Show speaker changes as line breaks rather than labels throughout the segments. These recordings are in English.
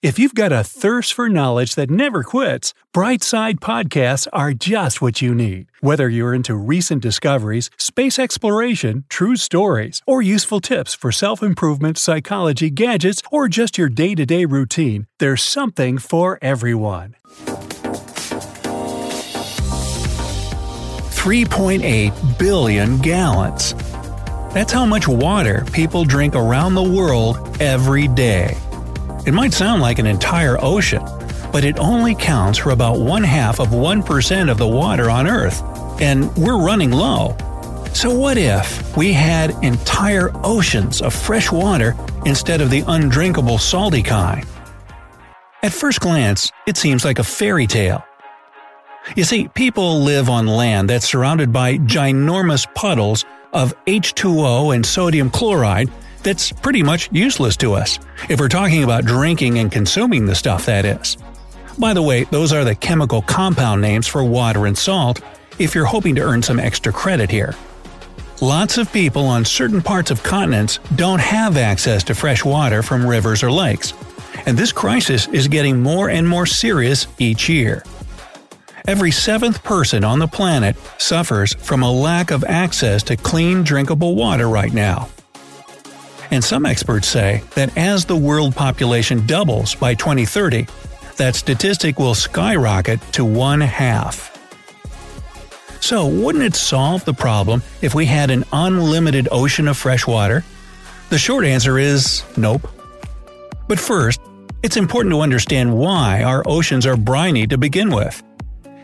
If you've got a thirst for knowledge that never quits, Brightside Podcasts are just what you need. Whether you're into recent discoveries, space exploration, true stories, or useful tips for self improvement, psychology, gadgets, or just your day to day routine, there's something for everyone. 3.8 billion gallons. That's how much water people drink around the world every day. It might sound like an entire ocean, but it only counts for about one half of 1% of the water on Earth, and we're running low. So, what if we had entire oceans of fresh water instead of the undrinkable salty kind? At first glance, it seems like a fairy tale. You see, people live on land that's surrounded by ginormous puddles of H2O and sodium chloride that's pretty much useless to us, if we're talking about drinking and consuming the stuff, that is. By the way, those are the chemical compound names for water and salt, if you're hoping to earn some extra credit here. Lots of people on certain parts of continents don't have access to fresh water from rivers or lakes, and this crisis is getting more and more serious each year. Every seventh person on the planet suffers from a lack of access to clean, drinkable water right now. And some experts say that as the world population doubles by 2030, that statistic will skyrocket to one half. So, wouldn't it solve the problem if we had an unlimited ocean of fresh water? The short answer is nope. But first, it's important to understand why our oceans are briny to begin with.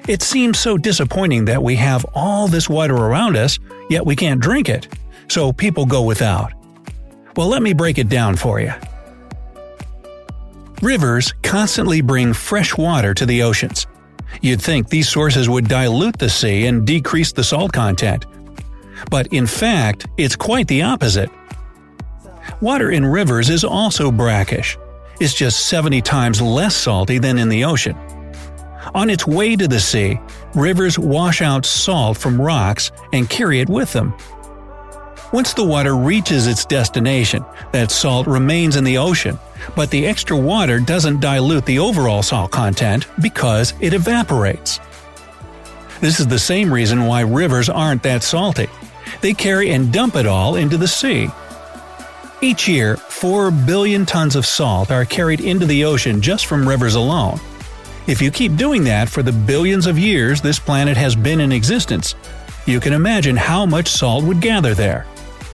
It seems so disappointing that we have all this water around us, yet we can't drink it, so people go without. Well, let me break it down for you. Rivers constantly bring fresh water to the oceans. You'd think these sources would dilute the sea and decrease the salt content. But in fact, it's quite the opposite. Water in rivers is also brackish. It's just 70 times less salty than in the ocean. On its way to the sea, rivers wash out salt from rocks and carry it with them. Once the water reaches its destination, that salt remains in the ocean, but the extra water doesn't dilute the overall salt content because it evaporates. This is the same reason why rivers aren't that salty. They carry and dump it all into the sea. Each year, 4 billion tons of salt are carried into the ocean just from rivers alone. If you keep doing that for the billions of years this planet has been in existence, you can imagine how much salt would gather there.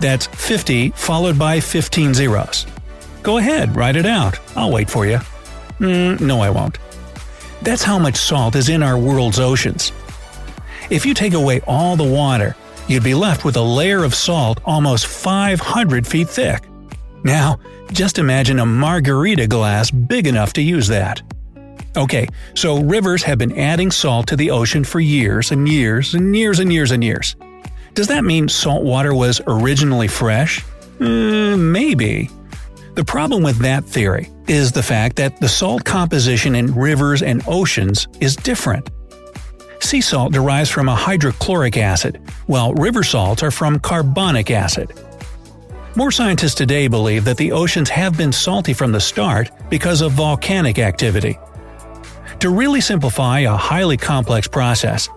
That's 50 followed by 15 zeros. Go ahead, write it out. I'll wait for you. Mm, no, I won't. That's how much salt is in our world's oceans. If you take away all the water, you'd be left with a layer of salt almost 500 feet thick. Now, just imagine a margarita glass big enough to use that. Okay, so rivers have been adding salt to the ocean for years and years and years and years and years. Does that mean salt water was originally fresh? Uh, maybe. The problem with that theory is the fact that the salt composition in rivers and oceans is different. Sea salt derives from a hydrochloric acid, while river salts are from carbonic acid. More scientists today believe that the oceans have been salty from the start because of volcanic activity. To really simplify a highly complex process,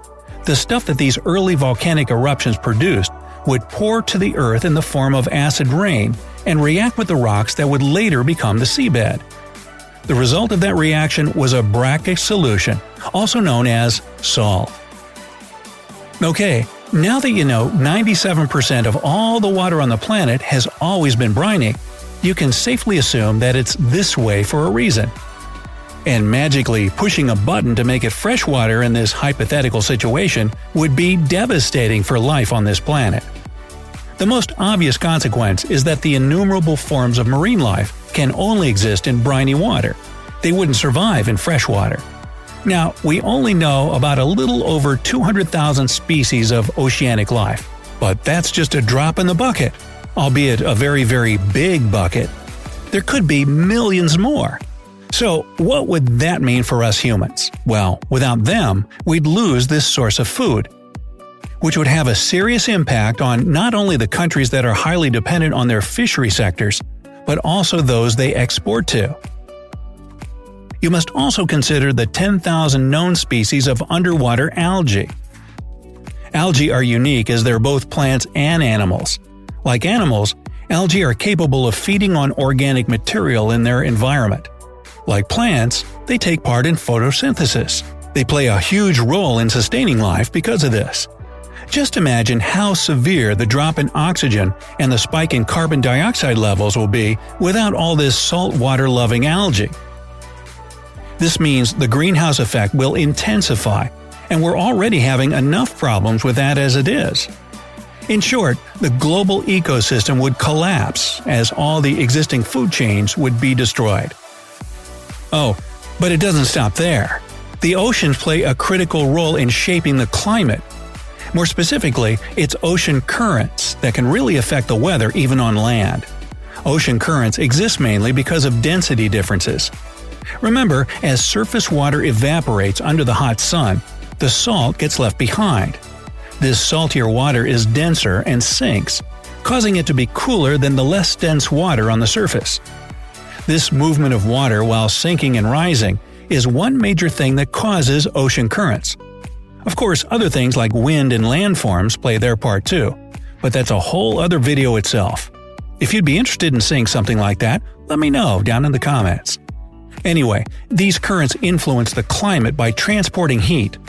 the stuff that these early volcanic eruptions produced would pour to the earth in the form of acid rain and react with the rocks that would later become the seabed. The result of that reaction was a brackish solution, also known as salt. Okay, now that you know 97% of all the water on the planet has always been briny, you can safely assume that it's this way for a reason. And magically pushing a button to make it freshwater in this hypothetical situation would be devastating for life on this planet. The most obvious consequence is that the innumerable forms of marine life can only exist in briny water. They wouldn't survive in freshwater. Now, we only know about a little over 200,000 species of oceanic life, but that's just a drop in the bucket, albeit a very, very big bucket. There could be millions more. So, what would that mean for us humans? Well, without them, we'd lose this source of food, which would have a serious impact on not only the countries that are highly dependent on their fishery sectors, but also those they export to. You must also consider the 10,000 known species of underwater algae. Algae are unique as they're both plants and animals. Like animals, algae are capable of feeding on organic material in their environment. Like plants, they take part in photosynthesis. They play a huge role in sustaining life because of this. Just imagine how severe the drop in oxygen and the spike in carbon dioxide levels will be without all this saltwater loving algae. This means the greenhouse effect will intensify, and we're already having enough problems with that as it is. In short, the global ecosystem would collapse as all the existing food chains would be destroyed. Oh, but it doesn't stop there. The oceans play a critical role in shaping the climate more specifically, it's ocean currents that can really affect the weather even on land. Ocean currents exist mainly because of density differences. Remember, as surface water evaporates under the hot sun, the salt gets left behind. This saltier water is denser and sinks, causing it to be cooler than the less dense water on the surface. This movement of water while sinking and rising is one major thing that causes ocean currents. Of course, other things like wind and landforms play their part too, but that's a whole other video itself. If you'd be interested in seeing something like that, let me know down in the comments. Anyway, these currents influence the climate by transporting heat.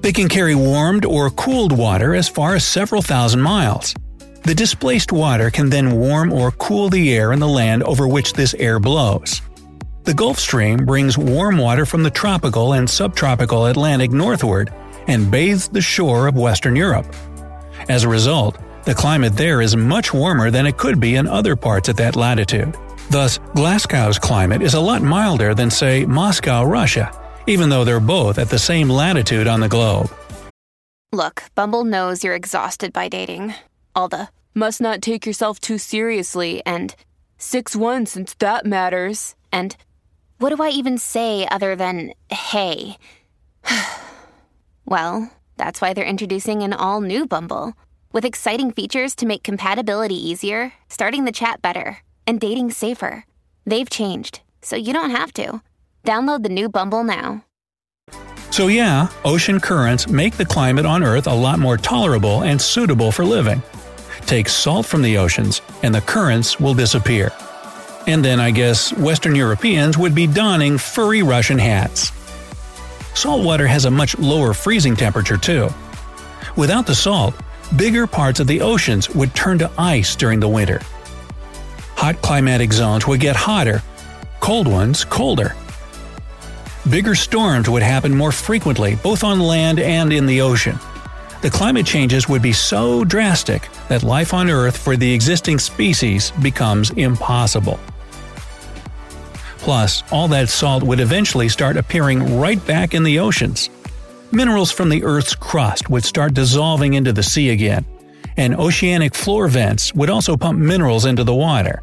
They can carry warmed or cooled water as far as several thousand miles. The displaced water can then warm or cool the air in the land over which this air blows. The Gulf Stream brings warm water from the tropical and subtropical Atlantic northward and bathes the shore of Western Europe. As a result, the climate there is much warmer than it could be in other parts at that latitude. Thus, Glasgow's climate is a lot milder than, say, Moscow, Russia, even though they're both at the same latitude on the globe.
Look, Bumble knows you're exhausted by dating. All the must not take yourself too seriously and 6 1 since that matters. And what do I even say other than hey? Well, that's why they're introducing an all new Bumble with exciting features to make compatibility easier, starting the chat better, and dating safer. They've changed, so you don't have to. Download the new Bumble now.
So, yeah, ocean currents make the climate on Earth a lot more tolerable and suitable for living. Take salt from the oceans, and the currents will disappear. And then I guess Western Europeans would be donning furry Russian hats. Salt water has a much lower freezing temperature too. Without the salt, bigger parts of the oceans would turn to ice during the winter. Hot climatic zones would get hotter, cold ones colder. Bigger storms would happen more frequently, both on land and in the ocean. The climate changes would be so drastic that life on Earth for the existing species becomes impossible. Plus, all that salt would eventually start appearing right back in the oceans. Minerals from the Earth's crust would start dissolving into the sea again, and oceanic floor vents would also pump minerals into the water.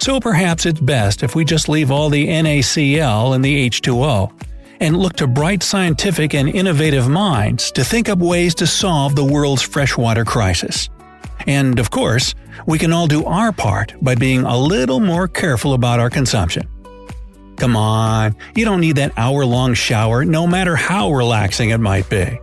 So perhaps it's best if we just leave all the NaCl and the H2O, and look to bright scientific and innovative minds to think up ways to solve the world's freshwater crisis. And of course, we can all do our part by being a little more careful about our consumption. Come on, you don't need that hour long shower no matter how relaxing it might be.